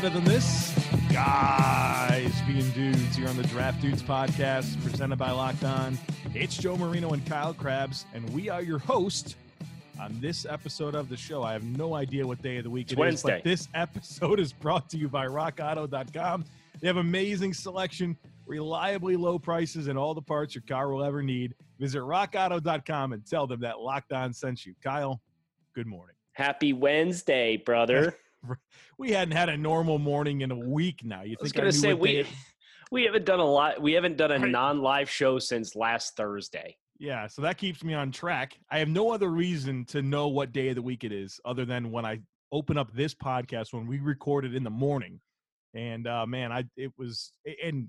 better than this? Guys being dudes here on the Draft Dudes podcast presented by Locked On. It's Joe Marino and Kyle Crabbs, and we are your host on this episode of the show. I have no idea what day of the week It's it is, Wednesday. but this episode is brought to you by RockAuto.com. They have amazing selection, reliably low prices, and all the parts your car will ever need. Visit RockAuto.com and tell them that Locked On sent you. Kyle, good morning. Happy Wednesday, brother. We hadn't had a normal morning in a week now. You I was think I gonna knew say we we haven't done a lot. We haven't done a Right. non-live show since last Thursday. Yeah, so that keeps me on track. I have no other reason to know what day of the week it is other than when I open up this podcast when we recorded in the morning. And uh man, I it was and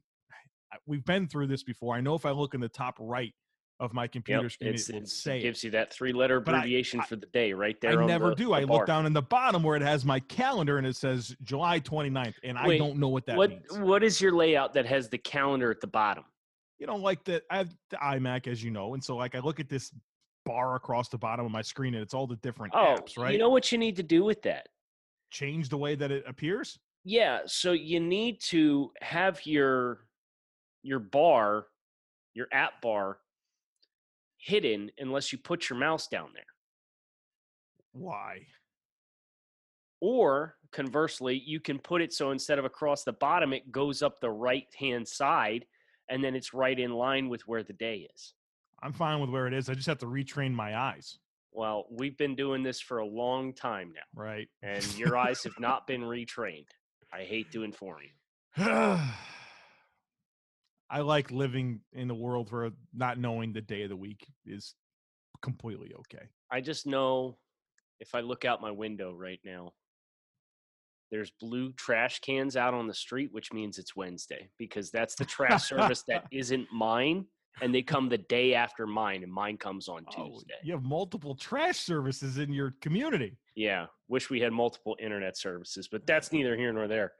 we've been through this before. I know if I look in the top right of my computer Yep, screen, it's, it will it's- say it. gives you that three-letter But I- abbreviation I- for the day right I there. on never the- do. the I look down in the bottom where it has my calendar and it says July 29th, and I don't know what that What means. what is your layout that has the calendar at the bottom? you know, like the I have the iMac, as you know, and so like I look at this bar across the bottom of my screen, and it's all the different Oh, apps, right? you know what you need to do with that? Change the way that it appears. Yeah, so you need to have your your bar, your app bar hidden unless you put your mouse down there. Why? Or conversely, you can put it so instead of across the bottom, it goes up the right hand side and then it's right in line with where the day is. I'm fine with where it is. I just have to retrain my eyes, Well, we've been doing this for a long time now, right? and your eyes have not been retrained. I hate to inform you. I like living in a world where not knowing the day of the week is completely okay. I just know if I look out my window right now, there's blue trash cans out on the street, which means it's Wednesday because that's the trash service that isn't mine. And they come the day after mine, and mine comes on Oh, Tuesday. you have multiple trash services in your community. Yeah, wish we had multiple internet services, but that's neither here nor there.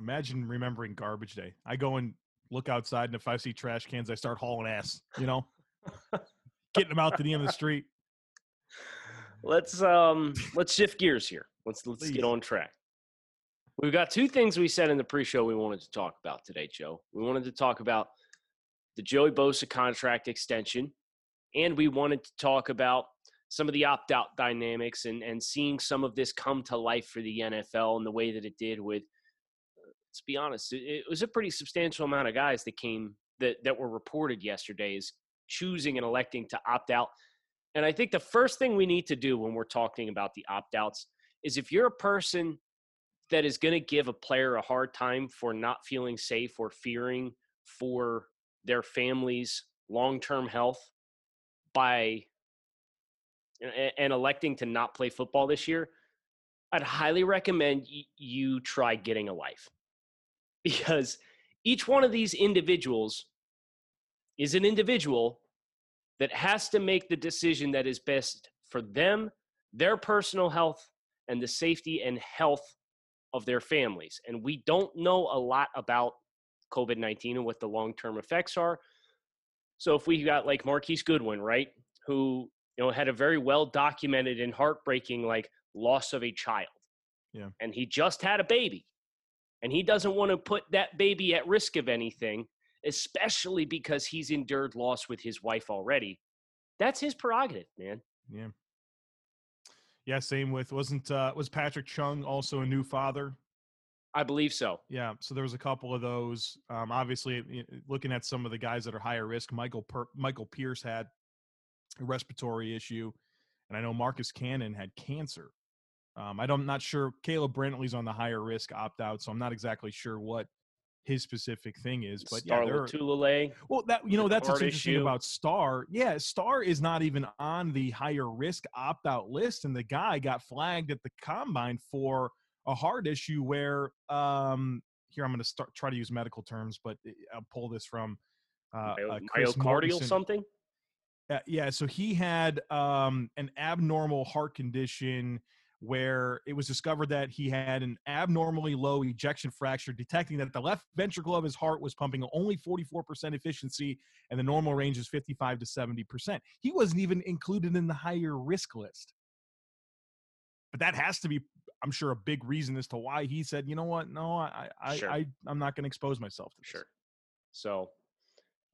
Imagine remembering garbage day. I go and look outside, and if I see trash cans, I start hauling ass. You know, getting them out to the end of the street. Let's um let's shift gears here. Let's let's Please. get on track. We've got two things we said in the pre-show we wanted to talk about today, Joe. We wanted to talk about the Joey Bosa contract extension, and we wanted to talk about some of the opt-out dynamics and and seeing some of this come to life for the NFL and the way that it did with let's be honest, it, was a pretty substantial amount of guys that came that that were reported yesterday choosing and electing to opt out. And I think the first thing we need to do when we're talking about the opt outs is if you're a person that is going to give a player a hard time for not feeling safe or fearing for their family's long term health by and electing to not play football this year, I'd highly recommend you try getting a life because each one of these individuals is an individual that has to make the decision that is best for them, their personal health, and the safety and health of their families. And we don't know a lot about COVID 19 and what the long term effects are. So if we got like Marquise Goodwin, right, who you know had a very well documented and heartbreaking like loss of a child, Yeah. and he just had a baby, and he doesn't want to put that baby at risk of anything, especially because he's endured loss with his wife already. That's his prerogative, man. Yeah. Yeah, same with wasn't uh was Patrick Chung also a new father? I believe so. Yeah, so there was a couple of those. Um, obviously, looking at some of the guys that are higher risk, Michael per- Michael Pierce had a respiratory issue, and I know Marcus Cannon had cancer. Um, I don't, I'm not sure. Caleb Brantley's on the higher risk opt out, so I'm not exactly sure what his specific thing is. But yeah, are, Star Lotulelei. well, that you know that's what's interesting issue. about Star. Yeah, Star is not even on the higher risk opt out list, and the guy got flagged at the combine for a heart issue where um here I'm going to start try to use medical terms, but eh, I'll pull this from uh, uh, Chris myocardial something. Uh, yeah, so he had um, an abnormal heart condition where it was discovered that he had an abnormally low ejection fraction, detecting that the left ventricle of his heart was pumping only 44% efficiency and the normal range is 55 to 70%. He wasn't even included in the higher risk list. But that has to be I'm sure a big reason as to why he said, you know what, no, I, I, Sure. I I'm not going to expose myself to this. Sure. So,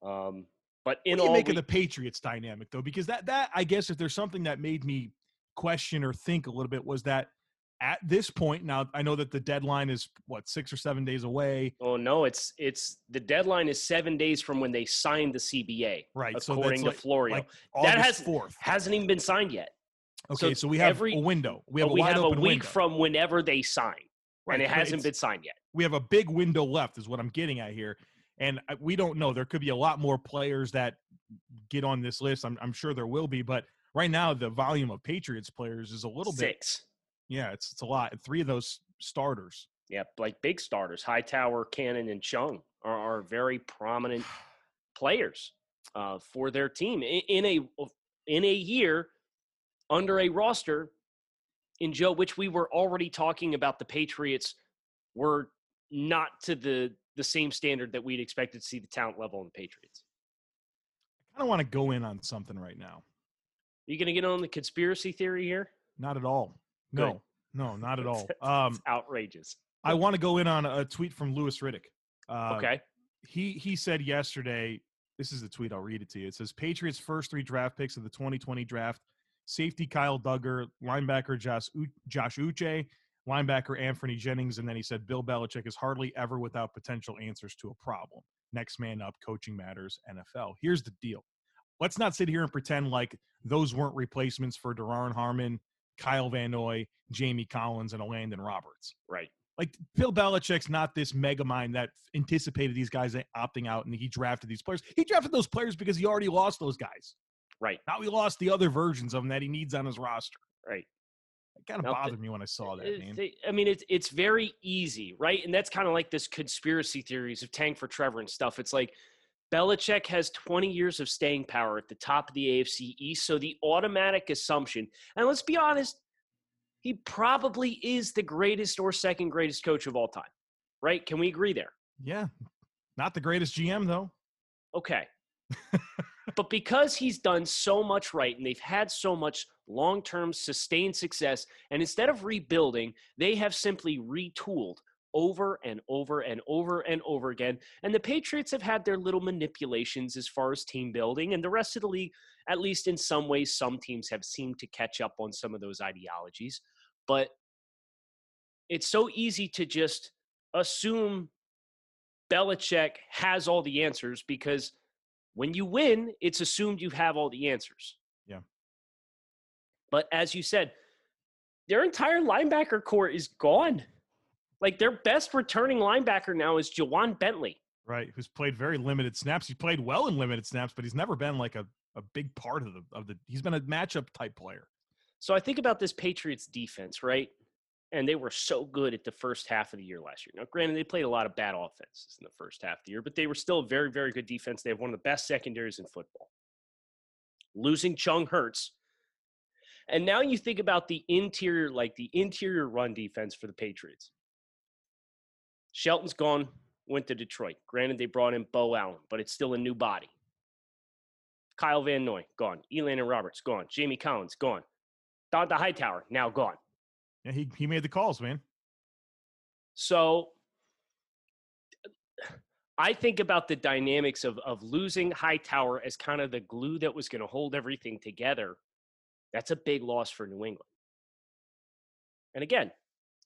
um, but in What do you all, make we- of the Patriots dynamic though? Because that that I guess if there's something that made me question or think a little bit was that at this point now I know that the deadline is what six or seven days away. oh no, it's it's the deadline is seven days from when they signed the CBA, Right. according that's to Florio. like That has- fourth. Hasn't even been signed yet. Okay, so so, we have every- a window. We have a we have a week window. from whenever they sign, Right, and it hasn't been signed yet. we have a big window left is what i'm getting at here and we don't know there could be a lot more players that get on this list i'm, I'm sure there will be but right now the volume of patriots players is a little bit Six. yeah it's, it's a lot three of those starters Yep, like big starters, Hightower, Cannon, and Chung are, are very prominent players uh, for their team in, in a in a year under a roster in Joe, which we were already talking about. The Patriots were not to the the same standard that we'd expected to see the talent level in the Patriots. i kind of want to go in on something right now you going to get on the conspiracy theory here? not at all. No. No not at all. Um It's outrageous. i want to go in on a tweet from louis riddick. Uh, Okay. he he said yesterday this is the tweet i'll read it to you. It says patriots first three draft picks of the 2020 draft safety kyle dugger linebacker josh, U- josh uche linebacker anfernee jennings and then he said bill belichick is hardly ever without potential answers to a problem. Next man up coaching matters nfl here's the deal let's not sit here and pretend like those weren't replacements for Duron Harmon, Kyle Van Noy, Jamie Collins, and Elandon Roberts Right. like Bill Belichick's not this mega mind that anticipated these guys opting out and he drafted these players. He drafted those players because he already lost those guys. Right. Now he lost the other versions of them that he needs on his roster. Right. It kind of Now, th- bothered me when I saw that, man. they- I mean, it's it's very easy, right? And that's kind of like this conspiracy theories of tank for Trevor and stuff. It's like Belichick has 20 years of staying power at the top of the AFC East, so the automatic assumption, and let's be honest, he probably is the greatest or second greatest coach of all time, right? Can we agree there? Yeah. Not the greatest GM, though. Okay. but because he's done so much right and they've had so much long term sustained success, and instead of rebuilding, they have simply retooled over and over and over and over again. And the Patriots have had their little manipulations as far as team building, and the rest of the league, at least in some ways, some teams have seemed to catch up on some of those ideologies. But it's so easy to just assume Belichick has all the answers because when you win, it's assumed you have all the answers. Yeah. But as you said, their entire linebacker corps is gone. Like their best returning linebacker now is Ja'Whaun Bentley. Right. Who's played very limited snaps. He played well in limited snaps, but he's never been like a, a big part of the of the he's been a matchup type player. So I think about this Patriots defense, right? And they were so good at the first half of the year last year. Now, granted, they played a lot of bad offenses in the first half of the year, but they were still a very, very good defense. They have one of the best secondaries in football. Losing Chung hurts. And now you think about the interior, like the interior run defense for the Patriots. Shelton's gone, went to Detroit. Granted, they brought in Beau Allen, but it's still a new body. Kyle Van Noy, gone. Elandon Roberts, gone. Jamie Collins, gone. Dont'a Hightower, now gone. Yeah, he he made the calls, man. So I think about the dynamics of of losing Hightower as kind of the glue that was going to hold everything together. That's a big loss for New England. And again,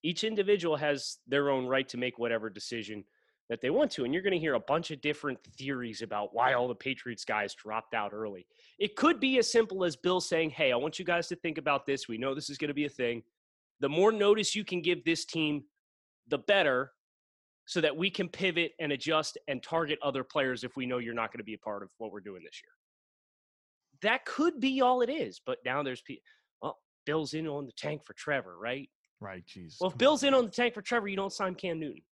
each individual has their own right to make whatever decision that they want to. And you're going to hear a bunch of different theories about why all the Patriots guys dropped out early. It could be as simple as Bill saying, Hey, I want you guys to think about this. We know this is going to be a thing. The more notice you can give this team, the better, so that we can pivot and adjust and target other players if we know you're not going to be a part of what we're doing this year. That could be all it is. But now there's well, Bill's in on the tank for Trevor, right? Right, jeez. Well, if. Bill's in on the tank for Trevor, you don't sign Cam Newton.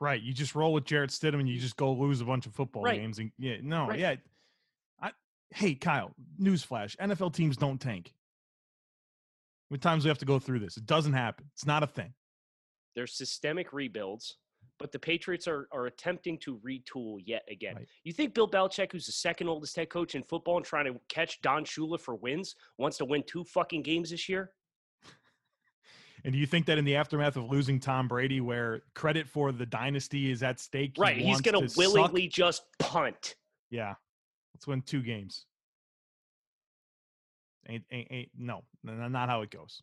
Right. You just roll with Jarrett Stidham and you just go lose a bunch of football Right. games. And yeah, no, Right. yeah. I hey Kyle, newsflash: NFL teams don't tank. With times we have to go through this? It doesn't happen. It's not a thing. There's systemic rebuilds, but the Patriots are, are attempting to retool yet again. Right. You think Bill Belichick, who's the second oldest head coach in football and trying to catch Don Shula for wins, wants to win two fucking games this year? And do you think that in the aftermath of losing Tom Brady, where credit for the dynasty is at stake, he Right. He's going to willingly just punt. Yeah, let's win two games. Ain't, ain't, ain't no, not how it goes.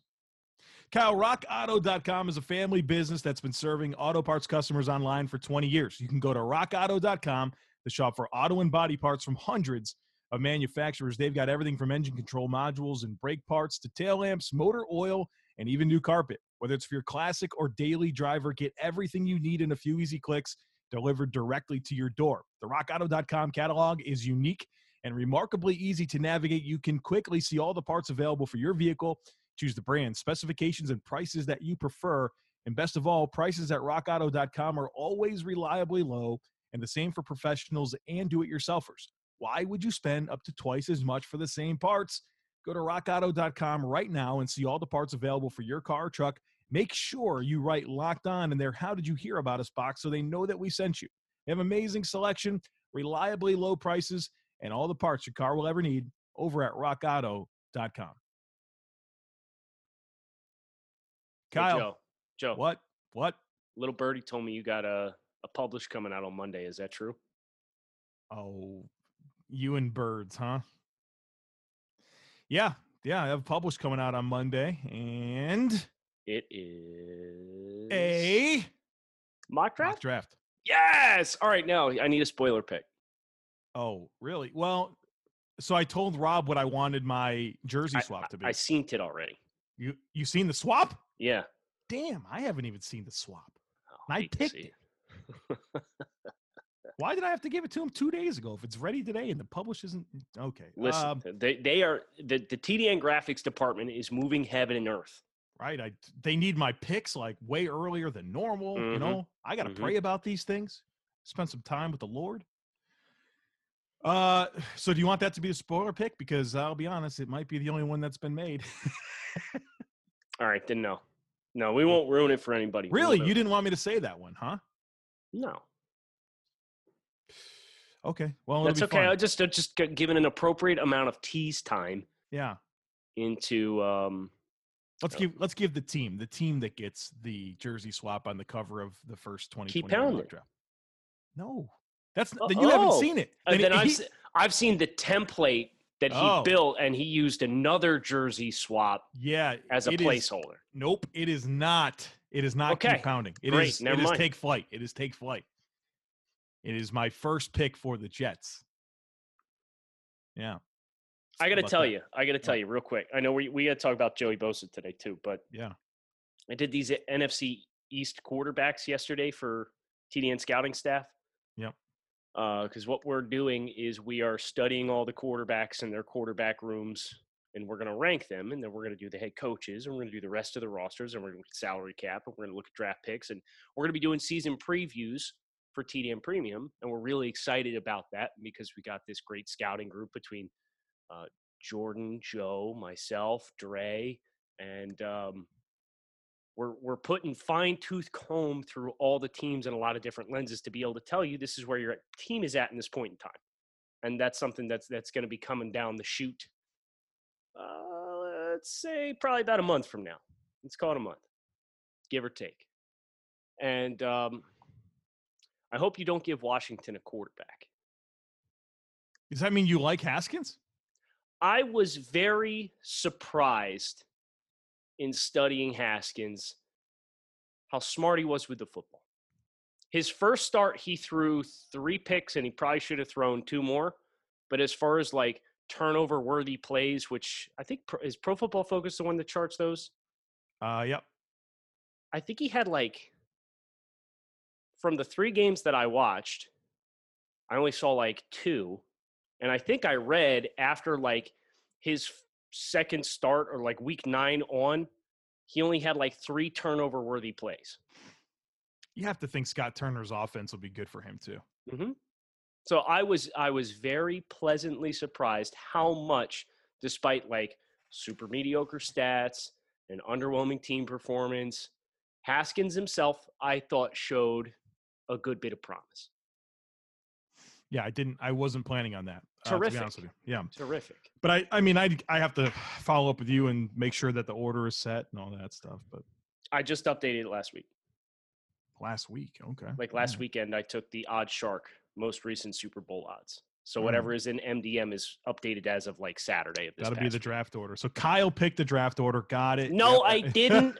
Kyle, rockauto.com is a family business that's been serving auto parts customers online for 20 years. You can go to rockauto.com to shop for auto and body parts from hundreds of manufacturers. They've got everything from engine control modules and brake parts to tail lamps, motor oil, and even new carpet. Whether it's for your classic or daily driver, get everything you need in a few easy clicks delivered directly to your door. The rockauto.com catalog is unique and remarkably easy to navigate. You can quickly see all the parts available for your vehicle, choose the brand, specifications, and prices that you prefer. And best of all, prices at rockauto.com are always reliably low and the same for professionals and do it yourselfers. Why would you spend up to twice as much for the same parts? Go to rockauto.com right now and see all the parts available for your car or truck. Make sure you write locked on in their How Did You Hear About Us box so they know that we sent you. They have amazing selection, reliably low prices, and all the parts your car will ever need over at rockauto.com. Hey, Kyle, Joe. Joe. what? What? Little Birdie told me you got a, a publish coming out on Monday. Is that true? Oh, you and birds, huh? Yeah, yeah. I have a published coming out on Monday, and It is a mock draft. mock draft. Yes. All right. Now I need a spoiler pick. Oh, really? Well, so I told Rob what I wanted my jersey I- swap to be. I seen it already. you you seen the swap? Yeah. Damn, I haven't even seen the swap. Oh, I picked it. Why did I have to give it to him two days ago if it's ready today and the publish isn't okay? Listen, um, they they are the the TDN graphics department is moving heaven and earth. right. I they need my picks like way earlier than normal. You Mhm. know, I got to Mhm. pray about these things. Spend some time with the Lord. Uh, so do you want that to be a spoiler pick? Because I'll be honest, it might be the only one that's been made. All right, then no, no, we won't ruin it for anybody. Really, you didn't want me to say that one, huh? No, Okay, well, that's okay. fun. I just uh, just given an appropriate amount of tease time Yeah, into um let's Oh. give let's give the team the team that gets the jersey swap on the cover of the first twenty. Keep pounding. draft. No, that's Uh, then you haven't oh, seen it. Uh, Then then he- I've, se- I've seen the template that he Oh. built, and he used another jersey swap yeah, as a it is- placeholder. Nope, it is not. It is not Okay, keep pounding. It is. great, It never is take flight. It is take flight. It is my first pick for the Jets. Yeah. I got to tell that? you, I got to tell What? you real quick. I know we we got to talk about Joey Bosa today too, but Yeah. I did these NFC East quarterbacks yesterday for TDN scouting staff. Yep. Uh, because what we're doing is we are studying all the quarterbacks and their quarterback rooms, and we're going to rank them, and then we're going to do the head coaches, and we're going to do the rest of the rosters, and we're going to look at salary cap, and we're going to look at draft picks, and we're going to be doing season previews for TDN Premium, and we're really excited about that because we got this great scouting group between uh, Jordan, Joe, myself, Dre, and um, we're we're putting fine tooth comb through all the teams and a lot of different lenses to be able to tell you this is where your team is at in this point in time, and that's something that's that's going to be coming down the chute. Uh, let's say probably about a month from now. Let's call it a month, give or take. And um, I hope you don't give Washington a quarterback. Does that mean you like Haskins? I was very surprised in studying Haskins how smart he was with the football. His first start, he threw three picks and he probably should have thrown two more. But as far as like turnover worthy plays, which I think pro- is Pro Football Focus the one that charts those, Uh, yep. I think he had like from the three games that I watched, I only saw like two. And I think I read after like his second start or like week nine on, he only had like three turnover worthy plays. You have to think Scott Turner's offense will be good for him too. hmm So I was I was very pleasantly surprised how much, despite like super mediocre stats and underwhelming team performance, Haskins himself I thought showed a good bit of promise. Yeah, I didn't. I wasn't planning on that. uh, Terrific. you. Yeah, Terrific. but I, I mean, I, I have to follow up with you and make sure that the order is set and all that stuff. But I just updated it last week. Last week, okay. Like last Alright. weekend, I took the OddsShark most recent Super Bowl odds. So Mm. whatever is in MDM is updated as of like Saturday of this. That'll be the week. draft order. So Kyle picked the draft order. Got it. No, Yep. I didn't.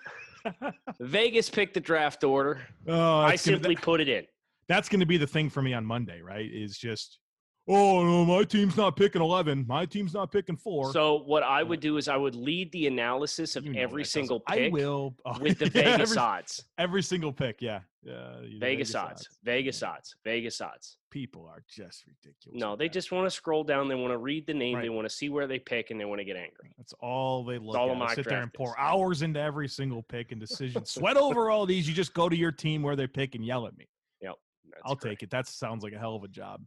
Vegas picked the draft order. oh, I simply put it in. that's going to be the thing for me on Monday, right? Is just, oh no, my team's not picking eleven. My team's not picking four. So what I would do is I would lead the analysis of You know every doesn't- single I pick will oh, with the yeah, Vegas every, odds. every single pick. Yeah, yeah. the Vegas odds. Vegas odds. Vegas odds. People are just ridiculous. No, they that. just want to scroll down. They want to read the name. They want to see where they pick, and they want to get angry. That's all they look all at. mock Sit there and pour is. hours into every single pick and decision. Sweat over all these. You just go to your team where they pick and yell at me. That's I'll great. take it. That sounds like a hell of a job.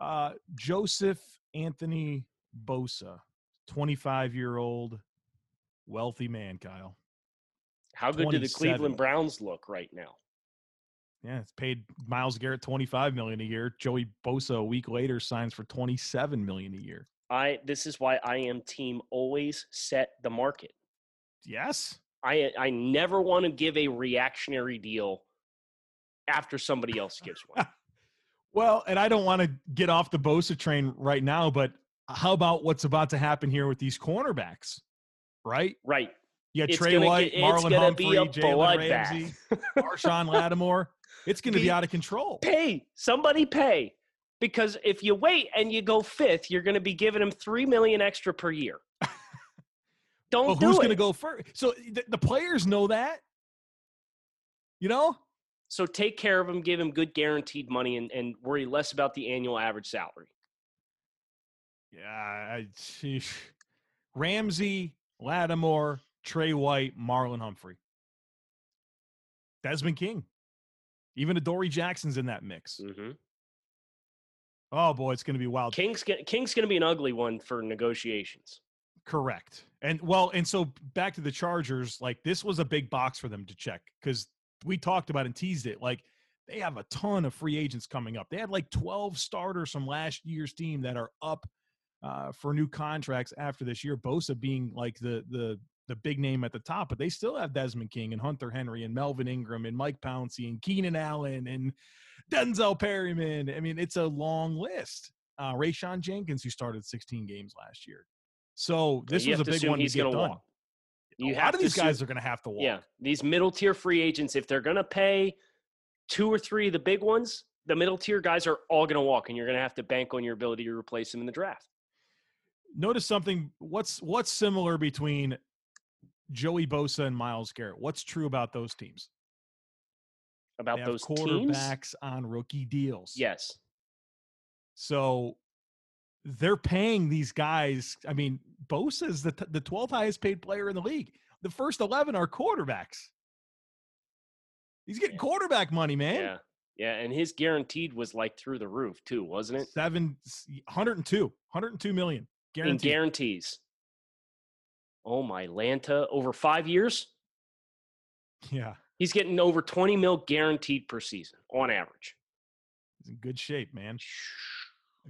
Uh, Joseph Anthony Bosa, 25 year old wealthy man, Kyle. How good do the Cleveland Browns look right now? Yeah, it's paid Myles Garrett 25 million a year. Joey Bosa a week later signs for 27 million a year. I this is why I am team always set the market. Yes. I I never want to give a reactionary deal after somebody else gives one. Well, and I don't want to get off the Bosa train right now, but how about what's about to happen here with these cornerbacks? Right? right. You got It's Trey White, get- Marlon Humphrey, Jalen. Ramsey, Marshon Lattimore. It's going to be out of control. Pay somebody pay because if you wait and you go fifth, you're going to be giving him three million extra per year. Don't Well, do who's it. going to go first? So the, the players know that. You know? So take care of him, give him good guaranteed money, and, and worry less about the annual average salary. Yeah. I, sheesh. Ramsey, Lattimore, Trey White, Marlon Humphrey, Desmond King, even Adoree Jackson's in that mix. hmm Oh boy, it's going to be wild. King's King's going to be an ugly one for negotiations. Correct. And well, and so back to the Chargers, like this was a big box for them to check because we talked about and teased it. Like they have a ton of free agents coming up. They had like 12 starters from last year's team that are up uh, for new contracts after this year. Bosa being like the the the big name at the top, but they still have Desmond King and Hunter Henry and Melvin Ingram and Mike Pouncey and Keenan Allen and Denzel Perryman. I mean, it's a long list. Uh, Rayshawn Jenkins, who started 16 games last year. So this you was a big one to he's get gonna done. Walk. a You lot of these guys are going to have to walk. Yeah, these middle tier free agents, if they're going to pay two or three of the big ones, the middle tier guys are all going to walk, and you're going to have to bank on your ability to replace them in the draft. Notice something. What's what's similar between Joey Bosa and Myles Garrett? What's true about those teams? About have those teams, quarterbacks on rookie deals. yes, So they're paying these guys. I mean, Bosa is the t- the 12th highest paid player in the league. The first 11 are quarterbacks. He's getting Yeah. quarterback money, man. yeah, yeah, and his guaranteed was like through the roof too, wasn't it? Seven, 102, 102 million In guarantees. Oh my Lanta, over five years, yeah, he's getting over twenty mil guaranteed per season on average. he's in good shape, man.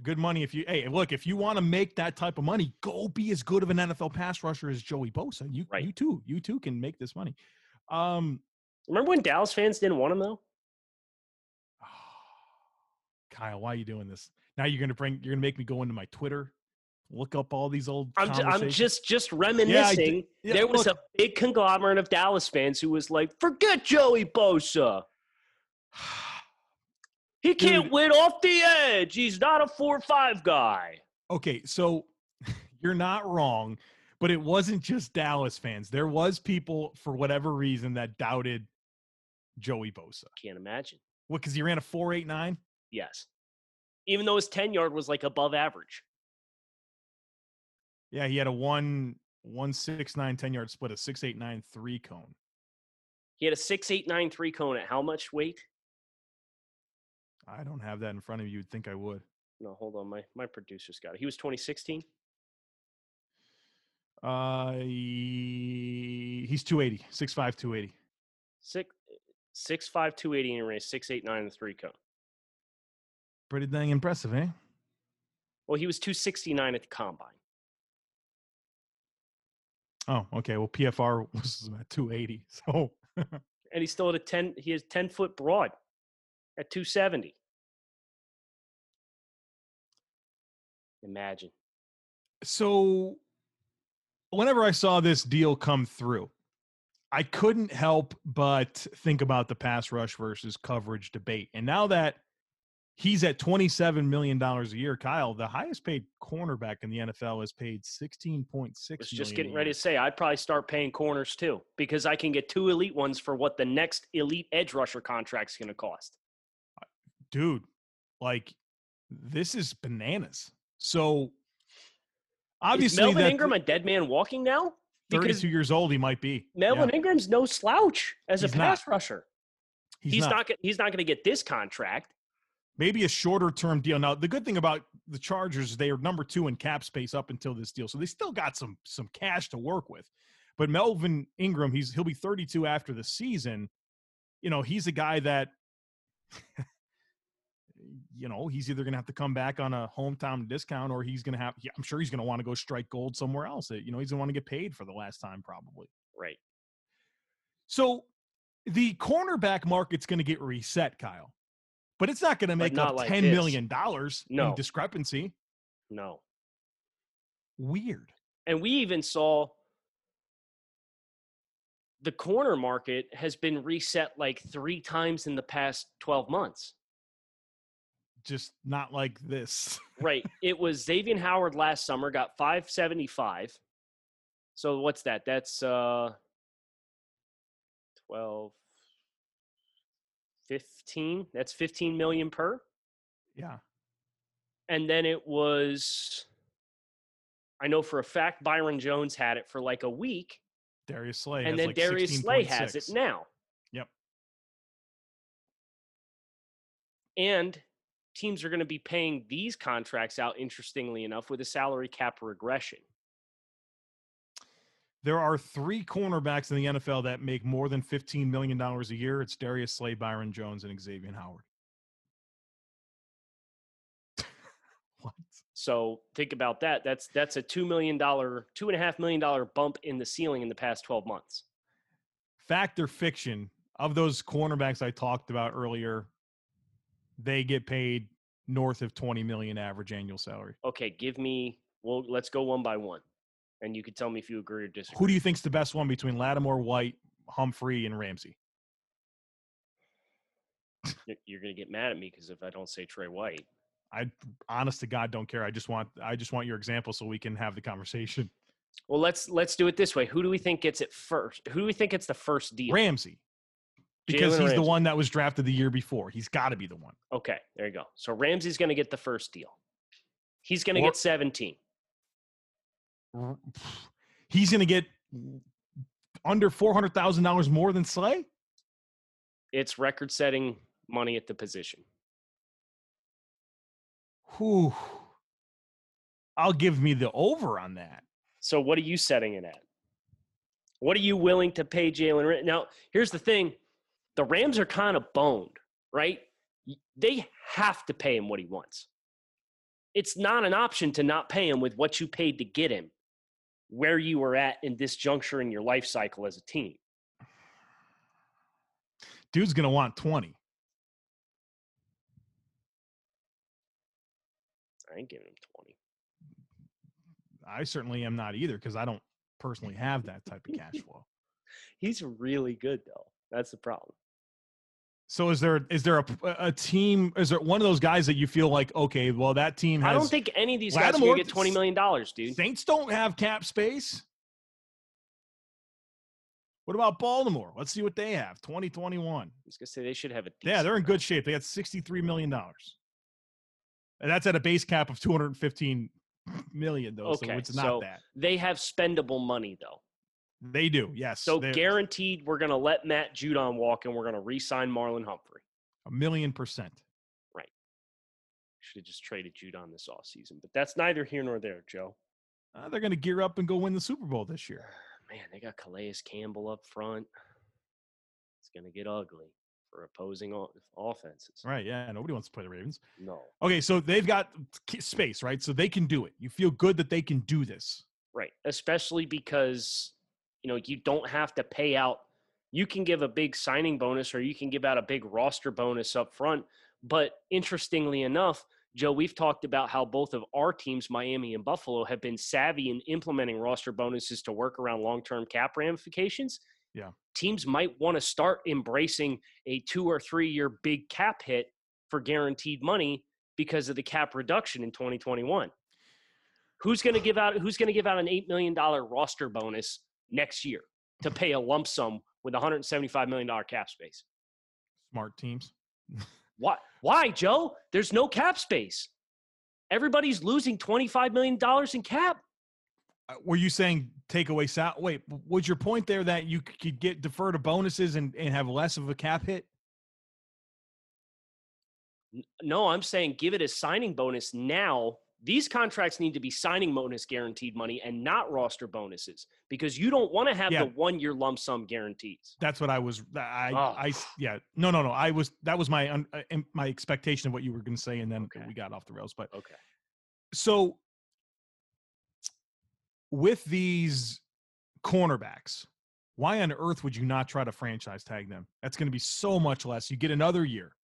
Good money if you. Hey, look, if you want to make that type of money, go be as good of an NFL pass rusher as Joey Bosa. You, Right. you too, you too can make this money. Um, Remember when Dallas fans didn't want him though? Kyle, why are you doing this? Now you're gonna bring. You're gonna make me go into my Twitter, look up all these old. I'm, ju- I'm just just reminiscing. did- yeah, there was look- a big conglomerate of Dallas fans who was like, "Forget Joey Bosa. He can't Dude. win off the edge. He's not a four-five guy." okay, so you're not wrong, but it wasn't just Dallas fans. There was people for whatever reason that doubted Joey Bosa. Can't imagine. What? Because he ran a four eight nine. Yes, even though his ten yard was like above average. Yeah, he had a one one six nine ten yard split, a six eight nine three cone. He had a six eight nine three cone at how much weight? I don't have that in front of you. You'd think I would. No, hold on. My my producer's got it. He was 2016. Uh, he- he's 280, 6'5", 280. Six six five two eighty and ran six eight nine and three cone. Pretty dang impressive, eh? Well, he was two sixty nine at the combine. Oh, okay. Well, PFR was at 280. So and he's still at a 10 he has 10 foot broad at 270 imagine. So, whenever I saw this deal come through, I couldn't help but think about the pass rush versus coverage debate. And now that he's at $27 million a year, Kyle, the highest paid cornerback in the NFL is paid $16.6 was just getting ready to say i'd probably start paying corners too because i can get two elite ones for what the next elite edge rusher contract's going to cost Dude, like, this is bananas. So, obviously, is melvin that ingram a dead man walking now 32 years old, he might be. melvin Yeah, ingram's no slouch as He's a not. pass rusher he's, he's, not. not. he's not going to get this contract maybe a shorter term deal. Now, the good thing about the Chargers, they are number two in cap space up until this deal, so they still got some some cash to work with. But Melvin Ingram, he's he'll be 32 after the season. You know, he's a guy that, you know, he's either going to have to come back on a hometown discount, or he's going to have. Yeah, I'm sure he's going to want to go strike gold somewhere else. Eh, you know, he's going to want to get paid for the last time, probably. right So the cornerback market's going to get reset, Kyle. But it's not going to make up like ten this. million dollars No. in discrepancy. no Weird. And we even saw the corner market has been reset like three times in the past 12 months. Just not like this. Right. it was Xavier Howard last summer, got 575. So what's that? That's uh 12 15. That's 15 million per. Yeah. And then it was I know for a fact Byron Jones had it for like a week. Darius Slay. and then like Darius Slay has it now. Yep. And teams are going to be paying these contracts out, interestingly enough, with a salary cap regression. There are three cornerbacks in the NFL that make more than $15 million a year. It's Darius Slay, Byron Jones, and Xavier Howard. what? So think about that. That's that's a two million dollar, two and a half million dollar bump in the ceiling in the past twelve months. Fact or fiction, of those cornerbacks I talked about earlier, they get paid north of 20 million average annual salary. Okay, give me. Well, let's go one by one, and you can tell me if you agree or disagree. Who do you think's the best one between Lattimore, White, Humphrey, and Ramsey? You're- to get mad at me because if I don't say Trey White, I honest to God don't care. I just want I just want your example so we can have the conversation. well, let's let's do it this way. Who do we think gets it first? Who do we think gets the first deal? Ramsey. Because Jalen he's the one that was drafted the year before. He's got to be the one. Okay, there you go. So Ramsey's going to get the first deal. He's going to get 17. He's going to get under $400,000 more than Slay? It's record-setting money at the position. Whew. I'll give me the over on that. So what are you setting it at? What are you willing to pay Jalen? Now, here's the thing: the Rams are kind of boned, right? They have to pay him what he wants. It's not an option to not pay him with what you paid to get him, where you were at in this juncture in your life cycle as a team. Dude's going to want 20. I ain't giving him 20. I certainly am not either because I don't personally have that type of cash flow. He's really good though. That's the problem. So is there is there a, a team is there one of those guys that you feel like okay well that team has I don't think any of these guys are gonna get twenty million dollars, dude. Saints don't have cap space. What about Baltimore? Let's see what they have. 2021. I was gonna say they should have a. Yeah, they're in good shape. They got 63 million dollars. And that's at a base cap of 215 million though, so Okay, it's not so that. They have spendable money though. They do. Yes. So guaranteed, we're gonna let Matt Judon walk, and we're gonna re-sign Marlon Humphrey. a million percent. Right. Should have just traded Judon this offseason, but that's neither here nor there, Joe. Uh, they're going to gear up and go win the Super Bowl this year. Man, they got Calais Campbell up front. It's gonna get ugly for opposing offenses. Right. Yeah. Nobody wants to play the Ravens. No, Okay. So they've got space, right? So they can do it. You feel good that they can do this. right. Especially because you know you don't have to pay out You can give a big signing bonus or you can give out a big roster bonus up front. But interestingly enough, Joe, we've talked about how both of our teams, Miami and Buffalo, have been savvy in implementing roster bonuses to work around long term cap ramifications. Yeah. Teams might want to start embracing a two or three year big cap hit for guaranteed money because of the cap reduction in 2021. Who's going to give out who's going to give out an 8 million dollar roster bonus next year to pay a lump sum with 175 million dollar cap space? Smart teams. Why? Why, Joe? There's no cap space. Everybody's losing $25 million in cap. Uh, Were you saying take away sal? Wait, was your point there that you could get defer to bonuses and, and have less of a cap hit? No, I'm saying give it a signing bonus now. These contracts need to be signing bonus guaranteed money and not roster bonuses because you don't want to have Yeah. the one year lump sum guarantees. That's what I was. I, Oh. I, yeah. No, no, no. I was. That was my un, uh, my expectation of what you were going to say, and then Okay. we got off the rails. But Okay. so with these cornerbacks, why on earth would you not try to franchise tag them? That's going to be so much less. You get another year.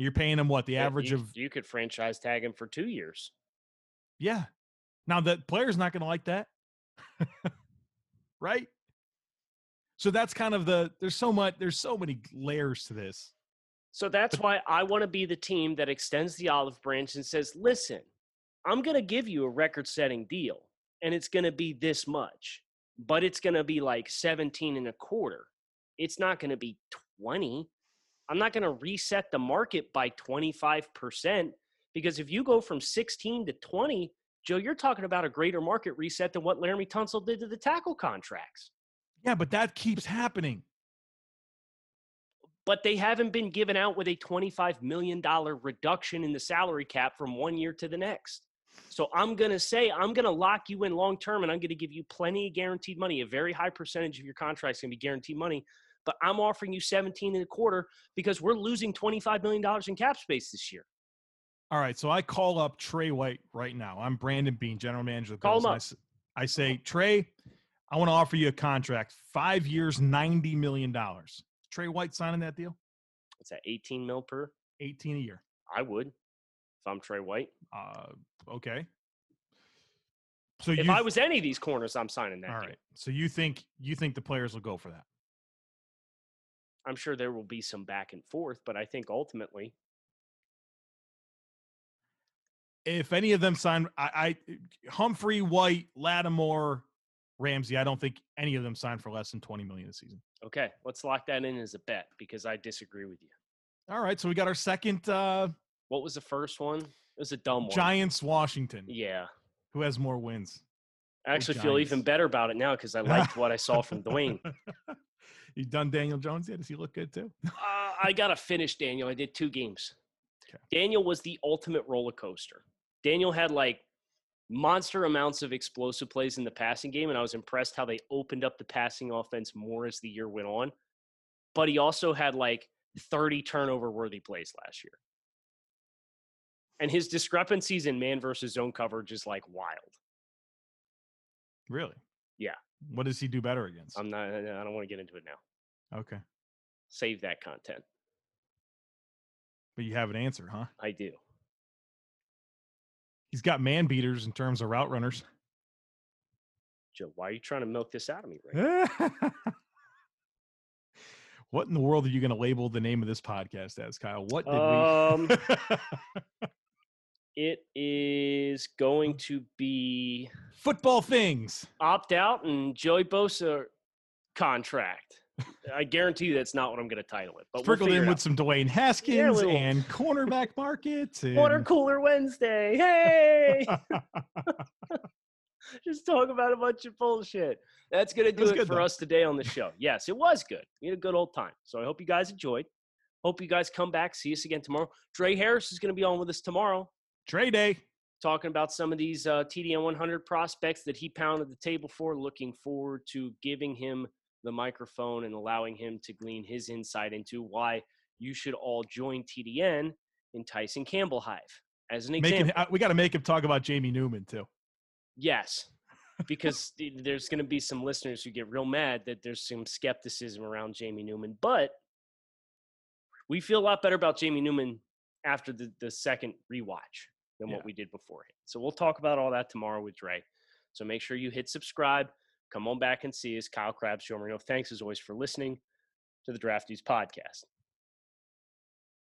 You're paying them what the Yeah, average you, of you could franchise tag him for two years. yeah. Now the player's not going to like that, right? So that's kind of the. There's so much. There's so many layers to this. So that's why I want to be the team that extends the olive branch and says, listen, I'm going to give you a record setting deal and it's going to be this much, but it's going to be like 17 and a quarter. It's not going to be 20. I'm not going to reset the market by 25% because if you go from 16 to 20, Joe, you're talking about a greater market reset than what Laremy Tunsil did to the tackle contracts. Yeah, but that keeps happening. but they haven't been given out with a $25 million reduction in the salary cap from one year to the next. So I'm going to say, I'm going to lock you in long term and I'm going to give you plenty of guaranteed money. A very high percentage of your contract is going to be guaranteed money. But I'm offering you 17 and a quarter because we're losing $25 million in cap space this year. All right, so I call up Trey White right now. I'm Brandon Beane, general manager of the Call Bills. him and I up. s- I, say, Trey, I want to offer you a contract, five years, ninety million dollars. Trey White signing that deal, It's at 18 mil per. eighteen a year. I would if I'm Trey White. Uh, okay. So If I was any of these corners, I'm signing that. all deal. right. So you think you think the players will go for that? I'm sure there will be some back and forth, but I think ultimately If any of them sign, I, I Humphrey, White, Lattimore, Ramsey. I don't think any of them sign for less than twenty million a season. Okay, let's lock that in as a bet because I disagree with you. All right, so we got our second uh, What was the first one? It was a dumb one. Giants, Washington. Yeah. Who has more wins? I actually feel even better about it now because I liked what I saw from Dwayne. you done Daniel Jones yet? Does he look good too? Uh, I got to finish Daniel. I did two games. Okay. Daniel was the ultimate roller coaster. Daniel had like monster amounts of explosive plays in the passing game, and I was impressed how they opened up the passing offense more as the year went on. But he also had like 30 turnover worthy plays last year. And his discrepancies in man versus zone coverage is like wild. Really? Yeah. What does he do better against? I'm not, I don't want to get into it now. okay, Save that content. but you have an answer, huh? I do. He's got man beaters in terms of route runners. Joe, why are you trying to milk this out of me right now? what in the world are you going to label the name of this podcast as, Kyle? What did Um, we? It is going mm. to be Football things. opt out and Joey Bosa contract. I guarantee you that's not what I'm going to title it. But we'll Sprinkled in it with out. some Dwayne Haskins little- and cornerback markets. And... Water Cooler Wednesday. Hey, just talk about a bunch of bullshit. That's going to do it, good, for though. us today on the show. Yes, it was good. We had a good old time. So I hope you guys enjoyed. Hope you guys come back. See us again tomorrow. Dre Harris is going to be on with us tomorrow. Trey Day. talking about some of these uh, TDN 100 prospects that he pounded the table for. Looking forward to giving him the microphone and allowing him to glean his insight into why you should all join TDN in Tyson Campbell Hive. As an example, uh, we got to make him talk about Jamie Newman too. yes, because there's going to be some listeners who get real mad that there's some skepticism around Jamie Newman. But we feel a lot better about Jamie Newman after the, the second rewatch than yeah. what we did beforehand. So we'll talk about all that tomorrow with Dre. So make sure you hit subscribe. Come on back and see us. Kyle Crabbs, Joe Marino. Thanks as always for listening to the Draft Dudes podcast.